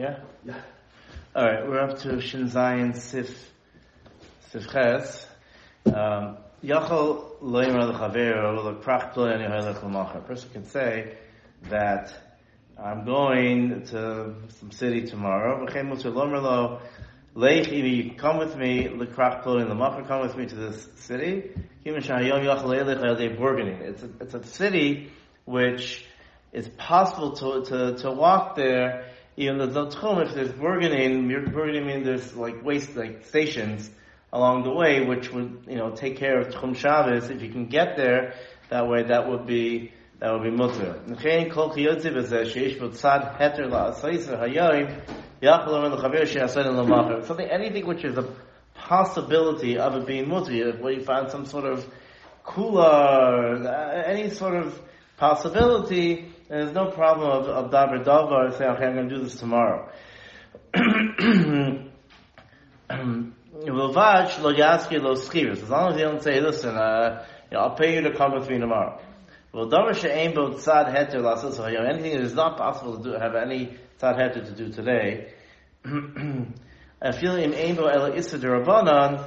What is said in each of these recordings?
Yeah? Yeah. Alright, we're up to Shin Zayin Sif, Sif Ches. Um, Yachol lo yimar lechaver, lo prach plo yani. A person can say that I'm going to some city tomorrow. You come with me, lekrach plo in l'macher, come with me to this city. It's a, it's a city which it's possible to, to, to walk there even though the tchum, if there's burgeoning, burgeoning means there's like waste, like stations along the way, which would, you know, take care of tchum Shabbos. If you can get there, that way that would be, that would be mutter. N'chein kol chiyotziv is that sheish b'tzad heter la'asayser hayoim, yachal omer l'chaver she'asen l'macher. Something, anything which is a possibility of it being mutter, where you find some sort of cooler, uh, any sort of possibility, there's no problem of, of davar davar say, okay, I'm going to do this tomorrow. Vilvaj lo yaski lo schiris. As long as you don't say, listen, uh, you know, I'll pay you to come with me tomorrow. Well, davar she'ain bo tzad heter lasos hayom. Anything that is not possible to do, have any tzad heter to do today. I feel im ain bo ela issa derabanan,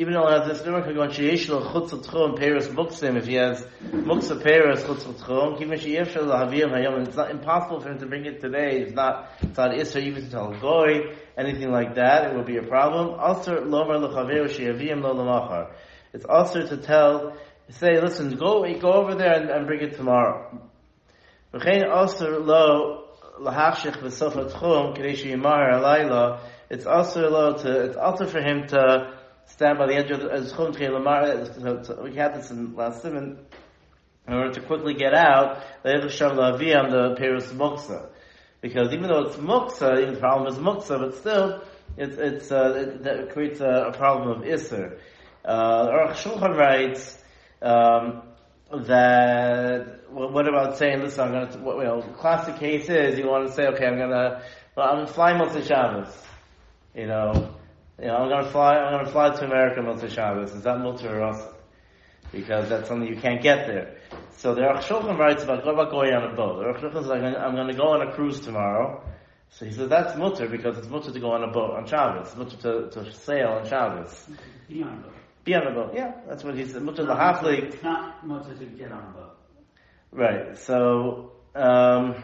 even though as this number could go on sheyesh lo chutz tchum peres muksim, if he has muksa peres chutz tchum, even sheyesh lo haviyam hayom, it's not impossible for him to bring it today. It's not tzad isra even to tell goy, anything like that. It will be a problem. Also, lomar lechaveru sheyaviyam lo lamachar. It's also to tell, say, listen, go go over there and, and bring it tomorrow. V'chein also lo lahachshich v'sof tchum k'dei sheyimar alayla. It's also lo to, it's also for him to stand by the edge of the. We had this in last Simon. In order to quickly get out, they have to shove the Avi on the Paris Moksa. Because even though it's Moksa, even the problem is Moksa, but still, it's, it's, uh, it, that creates a, a problem of Isser. Uh, Shulchan writes, um, that, well, what about saying, listen, I'm gonna, what, you know, classic case is, you want to say, okay, I'm gonna, well, I'm flying Motzei Shabbos. You know, you know, I'm gonna fly, I'm gonna fly to America Motzei Shabbos. Is that Mutter or Asa? Because that's something you can't get there. So the Aruch Shulchan writes about, what about going on a boat? The Aruch Shulchan says, I'm gonna go on a cruise tomorrow. So he says that's mutter because it's mutter to go on a boat on Shabbos. It's mutter to, to sail on Shabbos. Be on a boat. Be on a boat, yeah. That's what he said. Mutter Not lahaflik. It's not mutter to get on a boat. Right. So, um,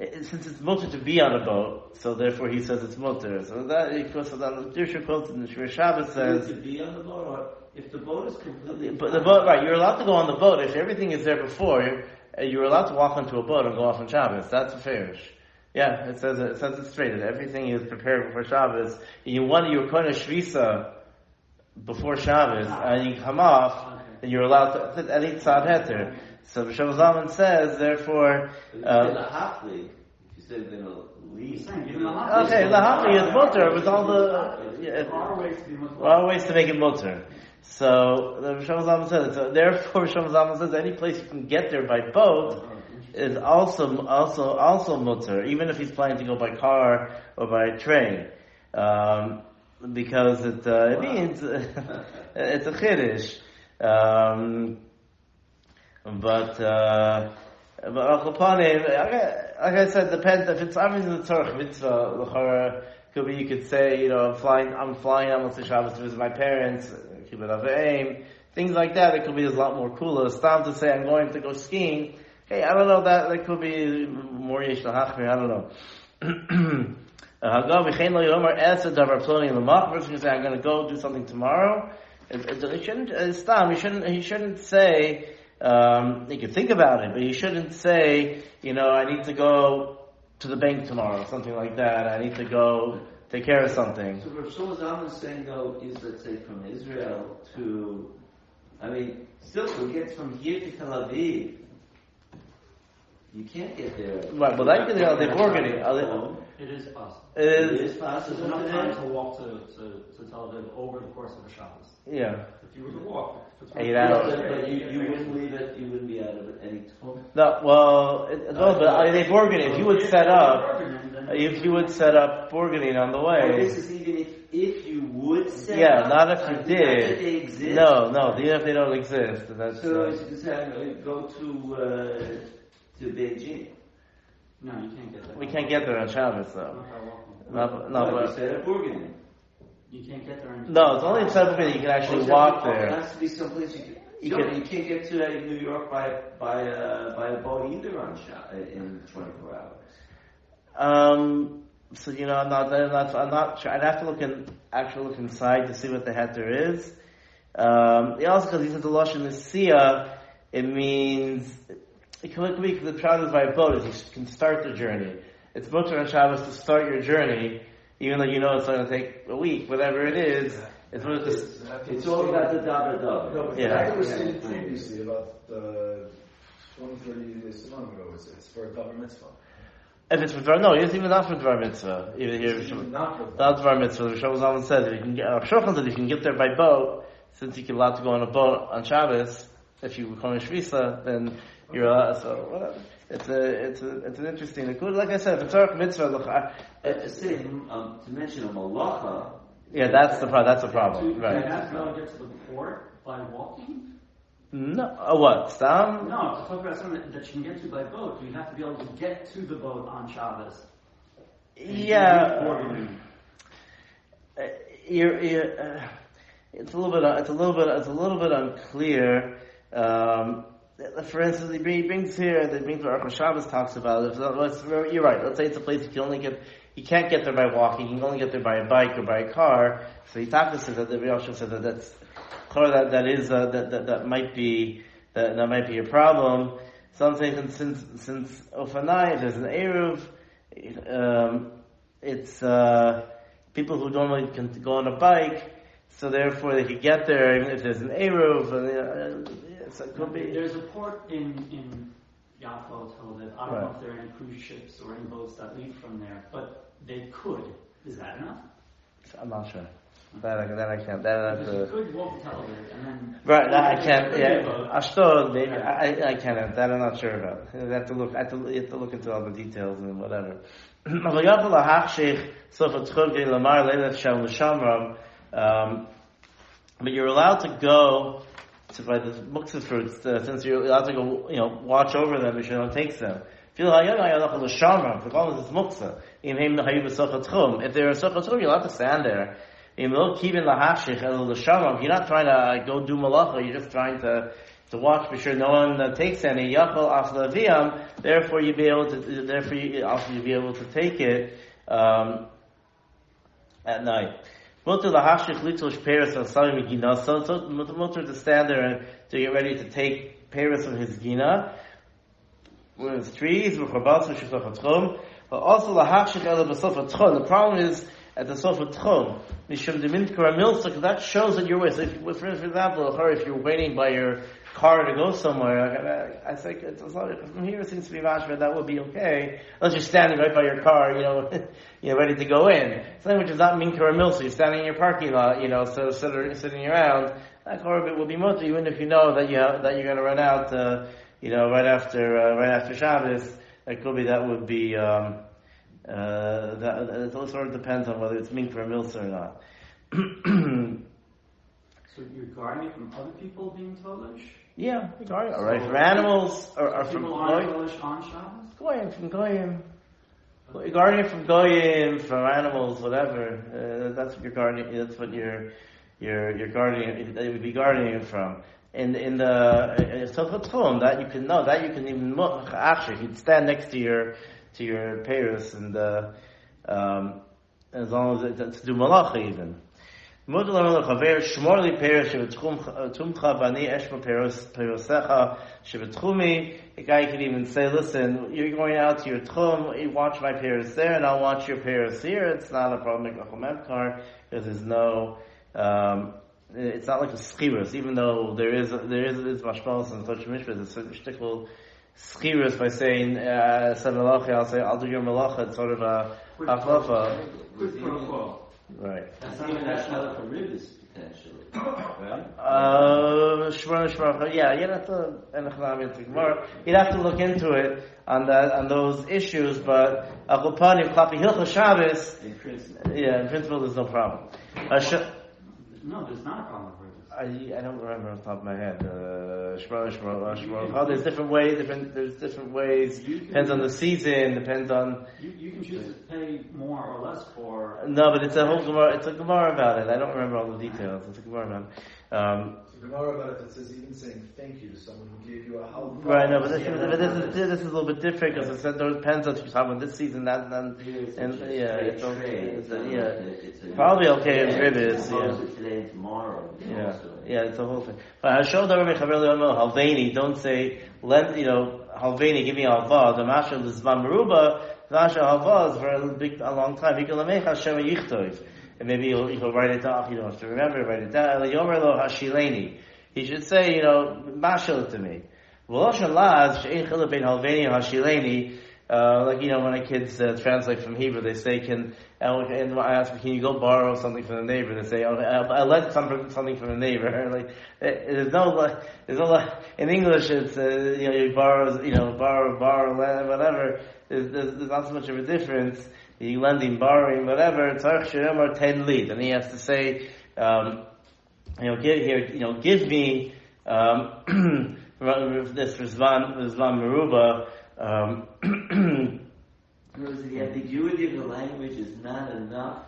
Eh, eh, since it's mutter to be on a boat, so therefore he says it's mutter. So that, of course, the Dirsha quote in the Shir Shabbos says, to be on the boat, or if the boat is completely. but the boat, right, you're allowed to go on the boat. If everything is there before, you're, uh, allowed to walk onto a boat and go off on Shabbos. That's a fairish. Yeah, it says it, it says it straight. That everything is prepared before Shabbos. You want you're going to shvisa before Shabbos, ah. and you come off, and you're allowed to any tzad heter. So B'Shem Zalman says, therefore, If uh, you say lahafli, if you say leave. He's saying, give him the lahafli. okay, lahafli is mutter with all the. Yeah, There are ways to be mutter. There are ways to make it mutter. So the Rishon Zalman says, so therefore Rishon Zalman says any place you can get there by boat is also also also mutter, even if he's planning to go by car or by train, um, because it uh, it means it's a chiddush. Um, but uh, but al kapanim, like I said, depends if it's obviously the tzorch mitzvah. l'chara, Could be you could say, you know, I'm flying, I'm flying on Motzei Shabbos to visit my parents, kibbutz aveim, things like that. It could be a lot more cooler. It's time to say I'm going to go skiing. Hey, I don't know that that could be more yesh lahachmir. I don't know. Hagav v'chein lo yomer esed davar ploni l'mach. Person can say I'm going to go do something tomorrow. It, it, it shouldn't. Uh, stam. He shouldn't. He shouldn't say. Um, he could think about it, but he shouldn't say, you know, I need to go to the bank tomorrow, something like that. I need to go take care of something. So Rav Shlomo Zalman is saying though, is let's say from Israel to, I mean, still to get from here to Tel Aviv, you can't get there. Right, well, that can be they organize. They- It is possible. It It is, is possible There's enough time to walk to, to, to Tel Aviv over the course of a Shabbos. yeah. If you were to walk Eight 20 hours. But you, you wouldn't leave it, you wouldn't be out of it any time. No, well, it, no, but I mean, they've organized. If you would set up, if you would set up organizing on the Well, this way, is even if, if you would set yeah, up, not if you they did. exist. No, no, even if they don't exist, that's. So Uh, can say, to go to, uh, to Beijing. No, you can't get there. We can't get there on Shabbos though. Not by walking. No, No, no, you but, said at Burgundy. You can't get there. in- no, it's only in South Africa you can actually walk There there. has to be someplace you can. You You, can- you can't get to uh, New York by by uh, by a boat either on shot in 24 hours. Um, so you know, I'm not, I'm not, I'm not sure. I'd have to look in, actually look inside to see what the heter is. Um, also because he said the lashon Sia, it means it can, it can be the travels by boat. is You can start the journey. It's mutter on Shabbos to start your journey, even though you know it's going to take a week, whatever it is. It's mutter to It's all about the dabar No, dabar. but Yeah. the Bible was stated previously about uh, 20, 30 years long ago. It's, it's for a davar mitzvah. If it's for Dvar, no, it's even not for Dvar Mitzvah. Even here, It's even not for not Dvar Mitzvah. The Shabbos Zalman says if you can get, uh, Shulchan said if you can get there by boat, since you can allowed to go on a boat on Shabbos, if you come in Shvisa, then you're so whatever. It's a, it's a, it's an interesting, it like I said, if it's Arach Mitzvah, look, I, But to say, um, to mention a malacha, yeah, that's the problem, that's the problem, right. have to go get to the port by walking? No, uh, what, Stam? No, to talk about something that- that you can get to by boat, you have to be able to get to the boat on Shabbos. Yeah. Uh, you're, you're, uh, it's a little bit, it's a little bit, it's a little bit unclear. Um, for instance, he bring- he brings here, they bring to Arach Shabbos talks about it. So let's- you're right. Let's say it's a place you can only get, you can't get there by walking. You can only get there by a bike or by a car. So he says that the Riosha said that that's that that is uh, that, that that might be that that might be a problem. Some say that since since Ofanai, there's an eruv. Um, it's uh, people who don't normally can go on a bike, so therefore they could get there even if there's an eruv. It's there's a port in in Yafo Tel Aviv. I don't right. know if there are any cruise ships or any boats that leave from there, but they could. Is that enough? I'm not sure. That I, that I can't. That I to, Right, that I can't. Yeah, I still. Maybe I, I can't. That I'm not sure about. I have to look. I have to, have to look into all the details and whatever. Um, but you're allowed to go to buy the muktzah fruits, uh, since you're allowed to go, you know, watch over them you don't take them. If they're soch hatchum, you're allowed to stand there. You're not trying to uh, go do malacha, you're just trying to to watch be sure no one uh, takes any. Therefore, you be able to. Therefore, you also you be able to take it um, at night. Mutter lahashich litzush peres al sami megina. So, so mutter to stand there and to get ready to take peres from his gina. With trees, with chabas, with shifach atchom. But also lahashich el b'sof atchom. The problem is at the sof atchom. Mishum demint karamilsa, because that shows that you're waiting. So if, for, example, or if you're waiting by your car to go somewhere, I, I think it's, from here it seems to be mashma, that would be okay. Unless you're standing right by your car, you know, you know, ready to go in. Something which is not min karamil, so you're standing in your parking lot, you know, so sitting, sitting around, that korban will be mutter, even if you know that you have, that you're going to run out, uh, you know, right after, uh, right after Shabbos, that could be, that would be, um, uh, that, it all sort of depends on whether it's min karamil or not. So you're guarding it from other people being Polish? Yeah, regarding, all right, for animals or, or from People aren't goy- Polish on Shabbos? goyim, from goyim. Guarding from goyim, from animals, whatever. Uh, that's what you're guarding. That's what you're you're you're guarding. They would be guarding it from in in the Sofot Chum, that you can know that you can even actually you'd stand next to your to your Paris and uh, um, as long as it, to do malacha even. Mudel Amal Chaver Shmor Li Peres Shevetchumcha Bani Eshma Perosecha Shevetchumi. The guy could even say, "Listen, you're going out to your tchum. You watch my Peres there, and I'll watch your Peres here. It's not a problem. Because there's no." Um, it's not like a schirus, even though there is, there is, is mashmalos and such mishpah, there's a certain shtickle schirus by saying, uh, said malacha, I'll say, I'll do your malacha, it's sort of a, Quid haflafa. Quid pro quo. Right. That's That's not even a that's national... not for rivers potentially, right? Uh, Shmona Shmona, yeah, you'd have to, and you'd have to look into it on that, on those issues, but Akulpani, Klapi Hilcha Shabbos, In principle. yeah, in principle there's no problem. Uh, sh- No, there's not a problem with. I, I don't remember off the top of my head. Uh, Shmor, Shmor. Oh, there's different ways. Different. There's different ways. Depends on the season. Depends on. You, you can choose to pay more or less for. No, but it's a whole Gemara. It's a Gemara about it. I don't remember all the details. It's a Gemara about it. Um, Gemara about it, it says even saying thank you to someone who gave you a help. right. No, but this, is, but this is this is a little bit different because it said there depends on if you're talking this season, that, and It's and yeah, trade, it's okay. It's a, yeah. a- it's a- Probably okay in yeah, Ribbis, as opposed yeah. to today and tomorrow. Yeah, yeah, it's a whole thing. But Hashol Davar Mechaber Le'omo Halveni, don't say, lend, you know, Halveni, give me Halva, the Mashal Lizman Meruba, the Mashal Halva is for a big, a long time. He can lamech Hashem Yichtov. And maybe he'll, he'll write it off. you don't have to remember, write it down. He should say, you know, Mashal to me. Halveni uh, like, you know, when the kids uh, translate from Hebrew, they say, can, and and I ask, can you go borrow something from the neighbor? They say, oh, I I lent some, something from the neighbor. Like, eh, there's no, there's no, in English, it's, uh, you know, you borrow, you know, borrow, borrow, whatever. There's, there's, there's not so much of a difference. You lending, borrowing, whatever. Tzarech Shem or ten lead. And he has to say, um, you know, give here, you know, give me, um, this Rizvan, Rizvan Meruba, um, the ambiguity of the language is not enough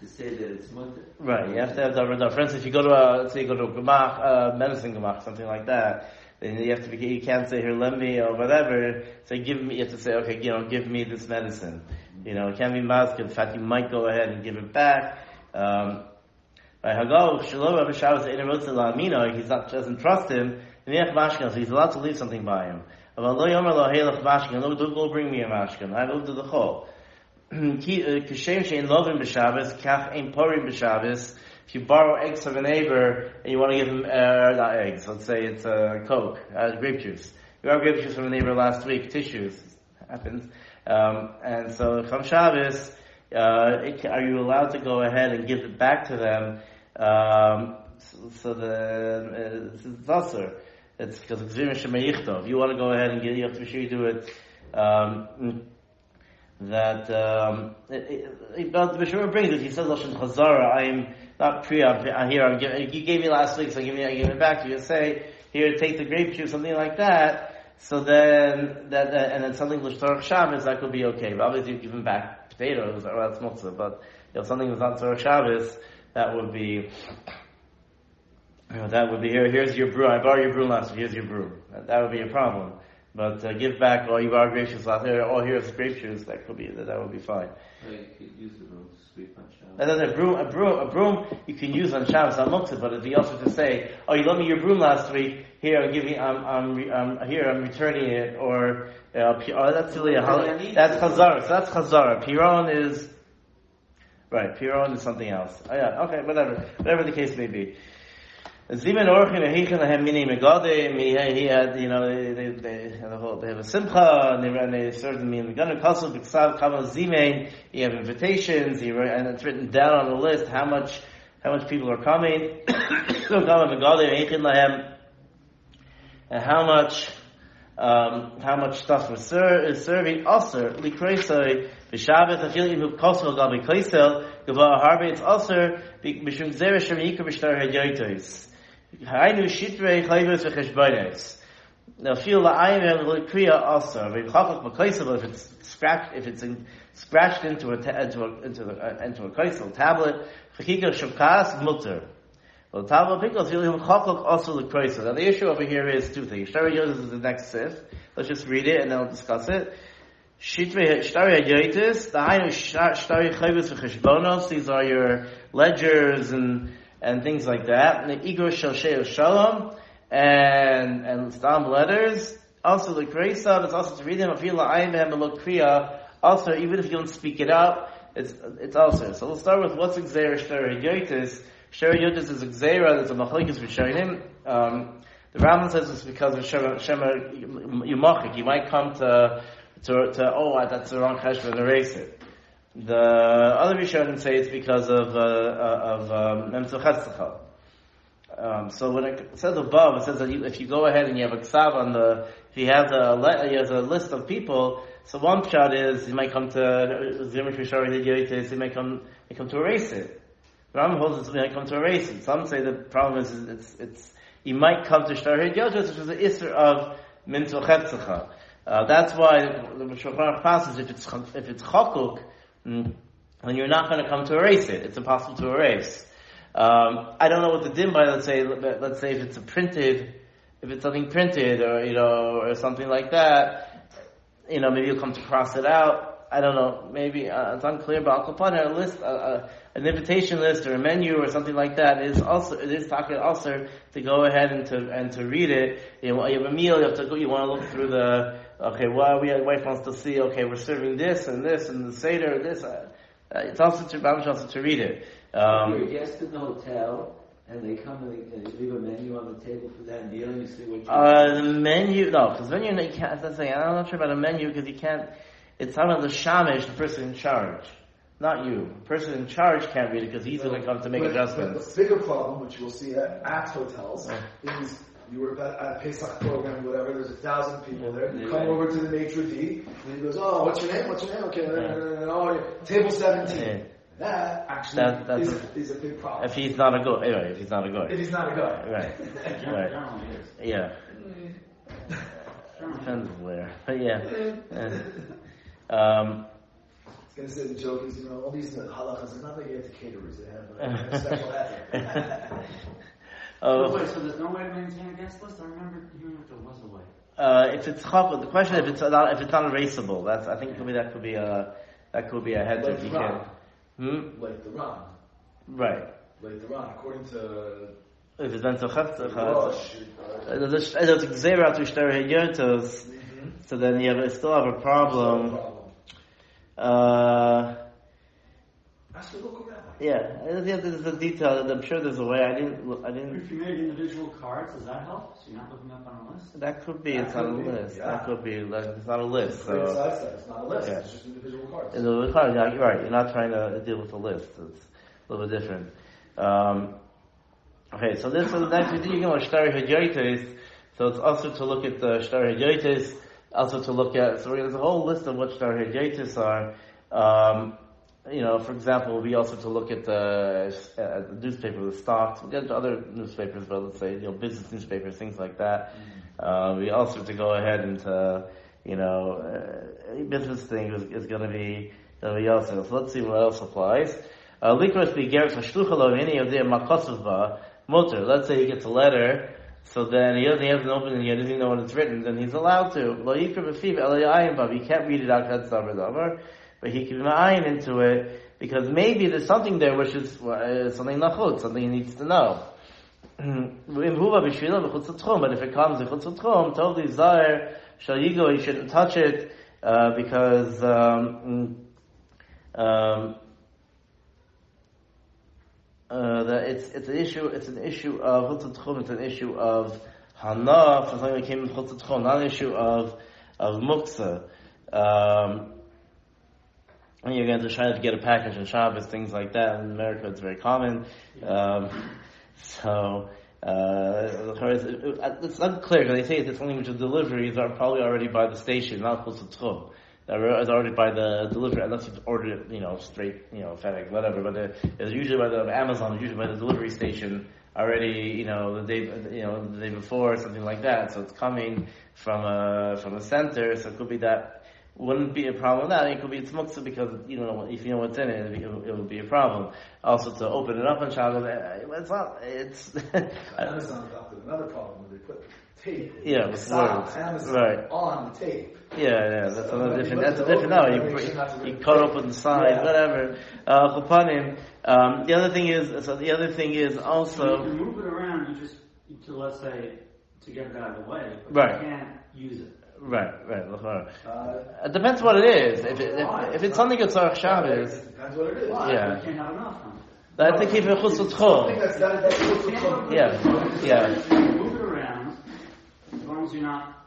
to say that it's mutter. Right, you have to have the For instance, if you go to a, say you go to a gemach, uh, medicine gemach, something like that, then you have to you can't say here, let me, or whatever, say give me, you have to say, okay, you know, give me this medicine. You know, it can't be mask, in fact, you might go ahead and give it back. Um, right, Hago, Shalom Rabbi Shabbos, Ein Rotze La'amino, he doesn't trust him, so he's allowed to leave something by him. But lo yomer lo helech mashkan, no, don't go bring me a mashkan, I go to the chol. Uh, Kishem she'en lovin b'Shabbos, kach ein porim b'Shabbos. If you borrow eggs from a neighbor and you want to give him uh, not eggs, let's say it's uh, Coke, uh, grape juice. You borrowed grape juice from a neighbor last week, tissues happens, um, and so come Shabbos, uh, it, are you allowed to go ahead and give it back to them? Um, so, so the uh, also it's because it's If you want to go ahead and get, you have to be sure you do it. Um, that um, it, it, but the Bishop brings it. He says Lashon Chazara. I'm not pre. Here. I'm giving, you gave me last week, so give me. I give it back to you. Say here, take the grape juice, something like that. So then that uh, and then something L'Shtorach Shabbos that could be okay. But obviously, you give him back potatoes or that's motzah. But if something was not Tzorach Shabbos, that would be. You know, that would be here. Here's your brew. I borrowed your brew last week. Here's your brew. That, that would be a problem. But uh, give back. Oh, you borrowed grape juice last year. Oh, here's grape juice. That could be. That, that would be fine. Or you could use the room to sweep on Shabbos. And then a broom, a broom, a broom you can use on Shabbos on Muktzah, but if you also to say, oh, you lent me your broom last week, here I'm giving, I'm, I'm, I'm here I'm returning it, or, uh, oh, that's really a hol- that's Chazara. So that's Chazara. Piron is, right, Piron is something else. Oh yeah, okay, whatever, whatever the case may be. Zimen orchin ehichin lahem mini megadim. He he had you know they they they a whole they have a simcha and they and they serve them in megadim. Kasel b'ksav kamal zimen. You have invitations. You write, and it's written down on the list how much how much people are coming. so kamal megadim ehichin lahem. And how much um, how much stuff is, ser- is serving also likreisai b'shabbat afil imu kosel gal b'kaisel gava harbe it's also b'shum zera shem yikar b'shtar hayotos hainu shitrei chayvus v'cheshbonos now feel la'ayim and likriya also if it's scratched if it's in, scratched into a into a into a, uh, into a kaisel tablet chakika shavkas mutter well, the Talmud Pickles really chokok also the kroisa. Now the issue over here is two things. Shtari Yotis is the next sif. Let's just read it and then we'll discuss it. Shitre Shtari Yotis, the Hainu Shtari Chayvus v'cheshbonos. These are your ledgers and and things like that. Igor Shel Shalom and and stam letters. Also the kroisa. It's also to read them. Afil la'ayim and kriya. Also, even if you don't speak it out, it's it's also. So we'll start with what's Xer Shtari Yotis. Sheri Yudis is Xera, there's a Machlekes Rishonim. Um, the Rambam says it's because of Shema, Shema Yumachik. You might come to, to, to oh, that's the wrong cheshbon erase it. The other Rishonim say it's because of, uh, of, um, Memtzuchetzecha. Um, so when it says above, it says that you, if you go ahead and you have a ksav on the, if he has a, he has a list of people, so one shot is, he might come to, he might come, he come to erase it. Ram holds it's when it come to erasing. Some say the problem is, it's it's you might come to shtar yotis, which is the isser of minto chetzacha. Uh, that's why the Shulchan passes if it's if it's chakuk, mm, then you're not going to come to erase it. It's impossible to erase. Um, I don't know what the din by let's say let's say if it's a printed if it's something printed or you know or something like that, you know maybe you'll come to cross it out. I don't know. Maybe uh, it's unclear. But I'll Al a list, uh, uh, an invitation list or a menu or something like that is also it is talking also to go ahead and to and to read it. You, know, you have a meal. You have to go. You want to look through the okay. Well, we have wife wants to see. Okay, we're serving this and this and the seder or this. Uh, uh it's also to also to read it. Um, you're a guest in the hotel and they come and they, they leave a menu on the table for that meal, and you see what you. Uh, the menu, no, because menu you can't. That's saying I'm not sure about a menu because you can't. It's talking about the shamish, the person in charge, not you. The person in charge can't read it because he's going to come to make but, adjustments. But the bigger problem, which you'll see at, at hotels, yeah. is you were at a Pesach program, whatever. There's a thousand people there. You come over to the maitre d, and he goes, "Oh, what's your name? What's your name? Okay, yeah. oh, table 17. Yeah. That actually that, that's is, a, is a big problem. If he's not a good, anyway, if he's not a good. If he's not a good. Right. right. Yeah. Depends where. But yeah. Um, I was going to say the joke is, you know, all these halachas, it's not that you have to caterers, they have a special ethic. Oh. Wait, so there's no way to maintain a guest list? I remember hearing that there was a way. Uh, if it's chop, the question if it's not if it's not erasable, that's I think it could be that could be a that could be a head like you can. Hmm? Like the Ran. Right. Like the Ran, according to. If it's then so chatzacha, there's a gzera to shtar heyotos, so then you have, still have a problem. Uh, yeah, there's a detail. I'm sure there's a way. I didn't. Look, I didn't. If you made individual cards, does that help? So you're not looking up on a list. That could be. That it's not a list. Yeah. That could be. It's not a list. So. It's not a list. Yeah. It's just individual cards. Individual cards. Yeah, you're right. You're not trying to deal with a list. It's a little bit different. Um, okay, so this is the next thing you can shtar hadyotis. So it's also to look at the shtar hadyotis. Also to look at. So there's a whole list of what shtar hadyotis are. Um, you know, for example, we also to look at the, uh, the newspaper, the stocks. We get to other newspapers, but let's say you know business newspapers, things like that. Mm-hmm. Uh, we also to go ahead and to, you know, uh, business thing is, is going to be going to be also. So let's see what else applies. Uh, Likros begeres hashluchalo any of the makosuvba motor. Let's say he gets a letter. So then he doesn't, he hasn't opened it, he doesn't even know what it's written, then he's allowed to. Lo yikra b'fiv, He can't read it out, that's but he can iron into it because maybe there's something there which is uh, something nachut, something he needs to know. but if it comes to tchum, totally zahir, shall you go, you shouldn't touch it, uh, because, um, um, uh, that it's, it's an issue, it's an issue of tchum, it's an issue of hana, for something that came in tchum, not an issue of, of muksa. Um, and you're going to try to get a package on Shabbos, things like that. In America, it's very common. Um, so, uh, it's unclear because they say that something which is deliveries are probably already by the station, not close to Tchum. It's already by the delivery, unless you've ordered it, you know, straight, you know, FedEx, whatever. But it's usually by the Amazon, usually by the delivery station already, you know, the day, you know, the day before, something like that. So it's coming from a from a center. So it could be that wouldn't be a problem. That it could be it's muktzah because you know if you know what's in it, it, it would be a problem. Also to open it up on Shabbos, it's not. It's Amazon adopted another problem where they put tape. Yeah, with words. Amazon right. on the tape. Yeah, yeah, that's so another different. That's a different. No, you, you cut open the side, yeah. whatever. Uh, um, the other thing is, so the other thing is also. You can move it around. You just to let's say to get it out of the way, but right. you can't use it. Right, right. Uh, it depends what it is. If, it, if, if it's something that's Tzarech Shabbos, that's what it is. Yeah. You can't have enough. That's the keep it chutz Yeah, yeah. Move it around as long as you're not.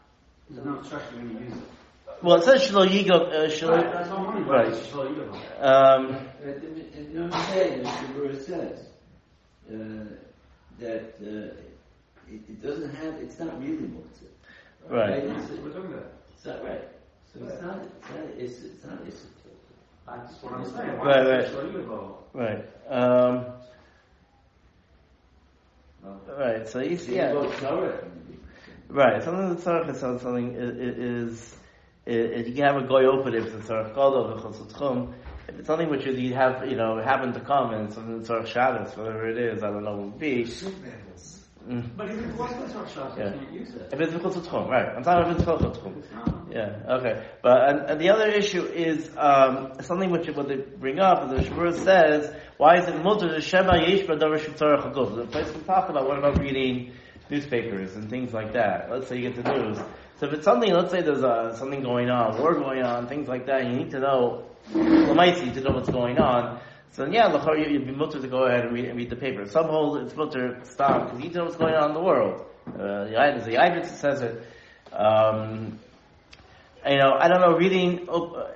There's no obstruction when you use it. Well, it says shlo yigo. Uh, shlo, right, that's all money. Right. Shlo yigo. Um. You know what I'm saying? The verse says uh, that uh, it, it, doesn't have. It's not really mutzah. Right. It's, we're talking about. It's not right. So it's not. It's not. It's, it's not. It's, that's what I'm saying. Right, right. Right. Um, Right. So you see, Yeah. Yeah. About Torah. Right. Something that's tzarech is something is, is, you can have a goy open if it's tzarech gadol v'chos tchum. If it's something which you have you know happen to come and it's something tzarech Shabbos, whatever it is, I don't know what it would be. Mm. But if it wasn't Torah Shabbos, Yeah. you can't use it. If it's v'chos tchum, right? I'm talking about v'chos tchum. It's not. Yeah, okay. But and, and the other issue is um, something which what they bring up, and the Shmur says, why is it mutter to shema yesh b'davar sh'tzarech haguf? The place we talk about what about reading newspapers and things like that. Let's say you get the news. So if it's something, let's say there's uh, something going on, war going on, things like that, you need to know, lamaisi, to know what's going on. So yeah, l'chor, you- you'd be mutter to go ahead and read, and read the paper. Some hold it's mutter stop because you need to know what's going on in the world. Uh, the the says it. Um, you know, I don't know, reading, uh,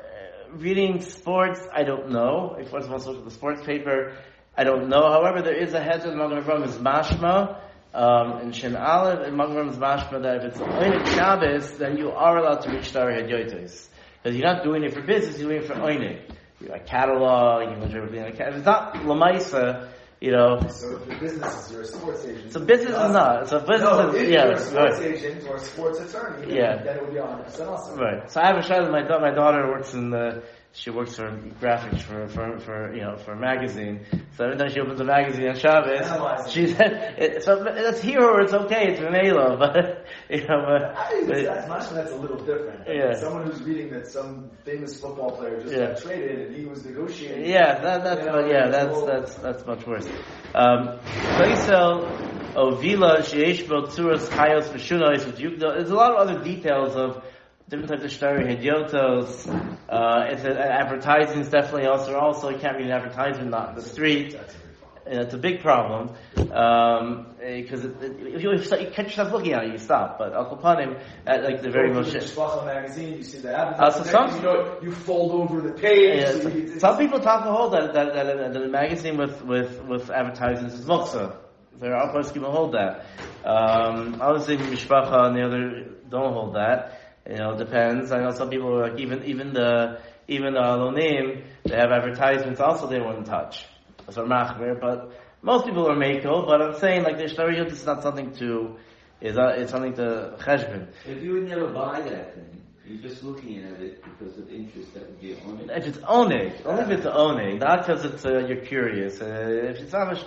reading sports, I don't know. If to look at the sports paper, I don't know. However, there is a head of Magen Avram is mashma, um, in Shin Aleph, in Magen mashma that if it's Oinik Shabbos, then you are allowed to reach Star Hedyotis. Because you're not doing it for business, you're doing it for Oinik. You're a catalog, you can everything like that. If it's not Lamaisa, you know, So business is you're sports agent. so business is not. So business No, is, if yeah, you're a sports right. agent or a sports attorney, then, Yeah. then it would be 100% awesome. Right. So I have a child. My da- my daughter works in the. She works for graphics for for for you know for a magazine. So every time she opens a magazine on Shabbos, she said, "So it's here or it's okay. It's Renela, but you know, but, I think that's, that's, that's a little different. I mean, Yeah. Someone who's reading that some famous football player just Yeah. got traded and he was negotiating. yeah, that, that's You know, yeah, that's all- that's that's much worse. Um, Ovila Sheish Bo Tzuras Chayos Meshunos with Yukdo. There's a lot of other details of different types of shtar hediotos. Uh, it's a, advertising is definitely also also you can't read an advertisement not in the street. Fun. And it's a big problem because it, it, if you, if you catch yourself looking at it, you stop. But Al Kapanim, at like the very to the magazine, you see the Uh, so some- you know, you fold over the page. Yeah, so you- some people talk a hold that that, that, that, that a magazine with with with advertisements is moksa. There are people hold that. Um, obviously, mishpacha and the other don't hold that. You know, it depends. I know some people are like even even the even the alonim they have advertisements also they wouldn't touch. So machmer, but most people are mako. But I'm saying like the shtariyut is not something to is uh, it's something to cheshbon. If you would never buy that thing, you're just looking at it because of interest that would be on it. If it's onig, only if it's onig, not because it's uh, you're curious. Uh, if it's amish,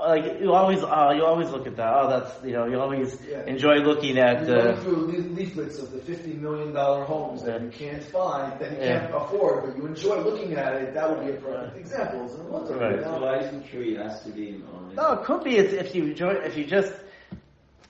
like you always, uh, you always look at that. Oh, that's you know, you always Yeah. enjoy looking at. You're Uh, through leaflets of the fifty million dollar homes that you can't find, that you Yeah. can't afford, but you enjoy looking at it. That would be a perfect example. isn't it? Right. So why isn't curiosity on it? no, it could be it's, if you enjoy, if you just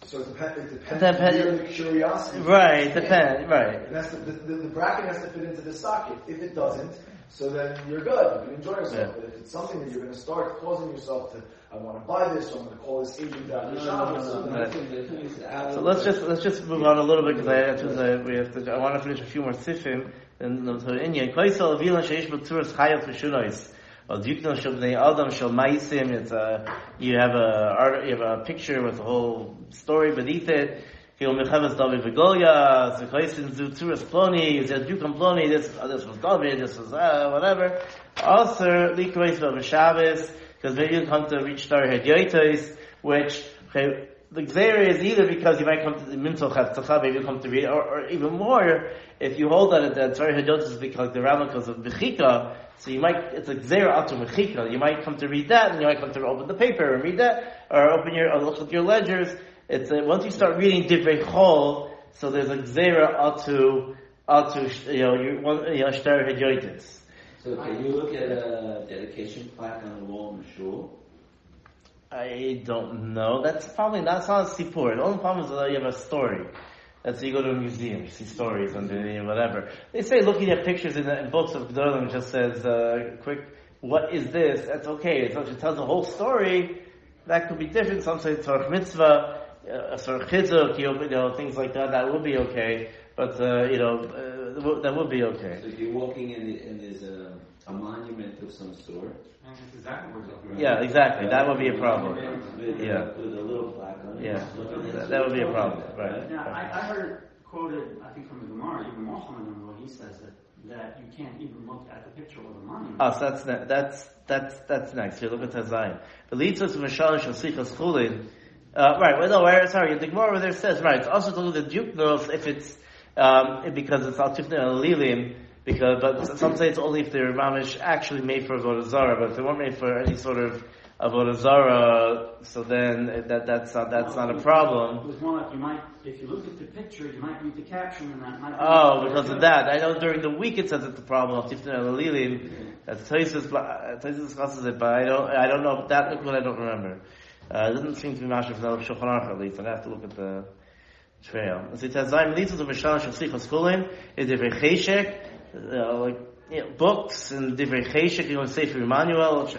So it depends. It depends Depend- the curiosity. right, is. depend, right. And that's the, the, the, the bracket has to fit into the socket. If it doesn't, so then you're good. You can enjoy yourself. Yeah. But if it's something that you're going to start causing yourself to, I want to buy this, so I'm going to call this agent down the shop. no, or no, something. no, the thing- the thing is out So let's just let's just move on a little bit because I have to, uh, we have to. I want to finish a few more sifim and so Inyan. Kaisel avilan sheish b'tzuras chayot v'shunois. Well, Dukno shel bnei adam shel maisim. It's a you have a you have a picture with a whole story beneath it. Kil Mechamas David V'Golia, Zekaisin Zu Tzuras Ploni, Zed Yukam Ploni, this, this was David, this was, uh, whatever. Also, Likreis Shabbos, because maybe you'll come to reach Star Hedyoitos, which, okay, the Xer is either because you might come to the Mintel Chavtzacha, maybe you'll come to read, or, or even more, if you hold that that Star Hedyoitos is because the because of Bechika, so you might, it's a Xer Atu Mechika, you might come to read that, and you might come to open the paper and read that, or open your, look at your ledgers, it's a, once you start reading Divrei Chol, so there's a Xera Atu, Atu, you know, you, one, you know, Shtar Hedyoitis. So can you look at a dedication plaque on the wall in the shul? I don't know. That's probably not, it's not a sipur. The only problem is that you have a story. That's you go to a museum, you see stories and uh, whatever. They say looking at pictures in, the, in books of Gedolim just says, uh, quick, what is this? That's okay. So if it tells a whole story, that could be different. Some say Torah mitzvah, uh, sort of chizuk, you know, things like that, that would be okay. But, uh, you know, uh, that would be okay. So if you're walking in the, and there's a, a monument of some sort. Exactly what we're. Yeah, exactly. That would be a problem. With, Yeah. with a little plaque on it. Yeah. Just look at it. That, that would be a problem, right? Now, I, I heard quoted, I think from the Gemara, even Mohammed, where he says that, that you can't even look at the picture or the monument. Oh, so that's ne- that's that's that's next. You look at Tazayin. The litzos of Mishal shel sichas chulin. Uh, right, well, no, where, sorry, the Gemara over there says, right, it's also to the Duke knows if it's, um, because it's al tifnei al lilim, because, but some say it's only if they're mamish actually made for Avodah Zarah, but if they weren't made for any sort of Avodah Zarah, so then that, that's not, that's not a problem. With one, you might, if you look at the picture, you might read the caption and that might. Oh, because of that. I know during the week it says it's a problem of Tifnei al lilim. That's Tosis, Tosis discusses it, but I don't, I don't know, that one I don't remember. Uh, it doesn't seem to be Masha from the Shulchan Aruch at least, I'd have to look at the trail. So it says, Zayin Litzos of Mishal Shal Slichos Kulim, is Divrei Cheshek, uh, like, you know, books, and Divrei Cheshek, you know, Sefer Emmanuel,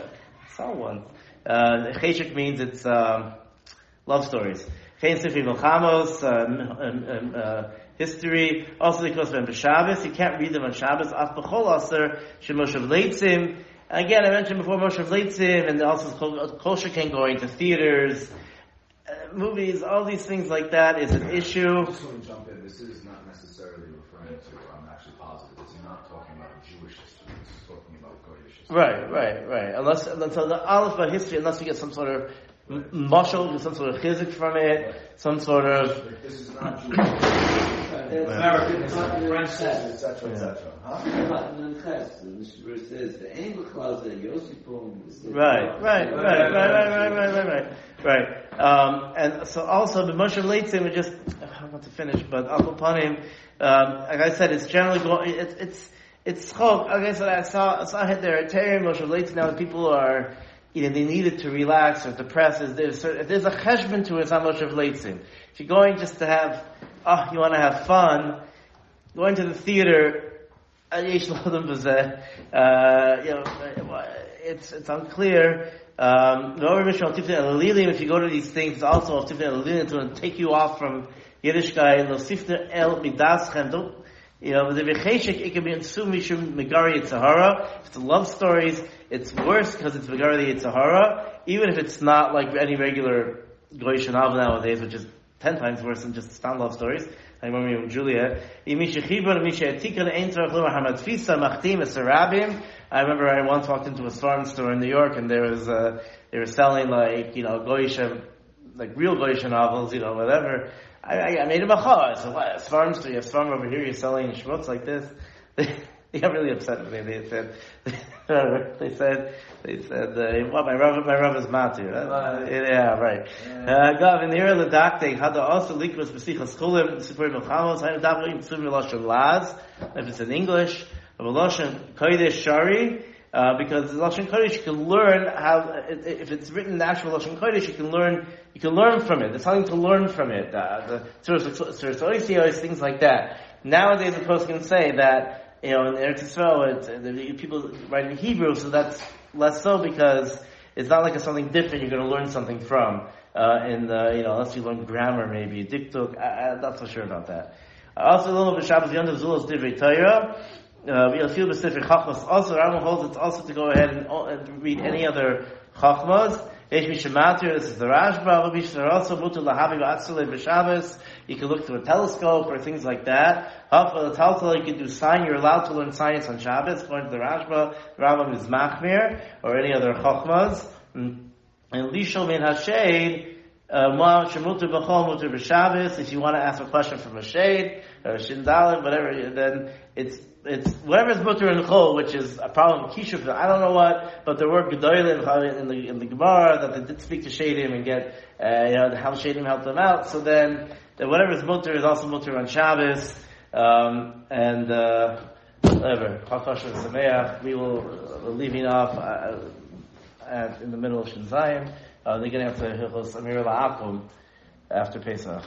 someone. Uh, Cheshek means it's, um, love stories. Chen Sefer Milchamos, um, um, uh, history, also because of Shabbos, you can't read them on Shabbos, Af B'chol Aser, Shemoshav Leitzim, Again, I mentioned before Moshe Leitzim, and also Kosher can go into theaters, uh, movies, all these things like that is an issue. Just want to jump in. This is not necessarily referring to, I'm actually positive, it's not talking about Jewish history, it's talking about Goyish history. Right, right, right. Unless, until the Aleph history, unless you get some sort of m- mushal, some sort of chizik from it, some sort of, This is not Jewish. American French et cetera, et cetera. Huh? The Mishnah says the Angel calls it Yosipum. right, right, right, right, right, right, right, right, right, right. Um, and so also the Moshe Leitzim, we just, I'm about to finish, but Al Panim, um, like I said, it's generally going, it's, it's, it's chok. Like I said, I saw, I saw it there at Terry Moshe Leitzim, now people are, you know, they needed to relax or depress. There's, there's a cheshbon to it, it's not Moshe Leitzim. If you're going just to have, oh, you want to have fun, going to the theater, uh, uh, you know, it's, it's unclear. Um, if you go to these things, also to take you off from Yiddishkeit, don't, you know, the Vecheshek, it can be in Mishum Megari Yitzhahara. If it's love stories, it's worse because it's Megari Yitzhahara, even if it's not like any regular Goyish novel nowadays, which is ten times worse than just stand love stories. I remember with Julia. I remember I once walked into a farm store in New York and there was, uh, they were selling like, you know, Goyish, like real Goyish novels, you know, whatever. I, I, I made him a. I said, what, a farm store, you have farm over here, you're selling schmutz like this? They got really upset with me. They said, they said, they said, uh, well, my Rav, my Rav is Matir. Uh, yeah, right. Uh, Gav, in here, the doctor, had to also leak was Besichas Chulim, Sipur Milchamos, a doctor, in Tzum Lashon Laz, if it's in English, of a Lashon Kodesh Shari, uh, because Lashon Kodesh, you can learn how, if it's written in the actual Lashon Kodesh, you can learn, you can learn from it. There's something to learn from it. Uh, the Oisios, things like that. Nowadays, the person can say that, you know, in Eretz Yisrael, it's, the people write in Hebrew, so that's less so because it's not like it's something different you're going to learn something from. Uh, in the, you know, unless you learn grammar, maybe diktuk. I, I'm not so sure about that. Uh, also, a little bit Shabbos Yom Zulos Divrei Torah. Uh, we'll feel specific chachmas. Also, Rambam holds it's also to go ahead and, and read any other chachmas. This is the Rashba, also Mutu Lahabi Ba'atzule B'Shabbos. You can look through a telescope or things like that. Hafal Taltal, you can do sign, you're allowed to learn science on Shabbos, according to the Rashba, Rambam is Machmir, or any other chachmas. And Lishol Min Hashed, uh, if you want to ask a question from a shade or a shindalim, whatever, then it's it's whatever is mutter in chol, which is a problem kishuv. I don't know what, but there were gedolim in the in the Gemara that they did speak to shadim and get uh, you know how shadim helped them out. So then, then is mutter is also mutter on Shabbos um, and uh, whatever. We will uh, leaving off uh, at, in the middle of Shin Zayin. Uh, they're going to have to Hilchos Amir La'akum after Pesach.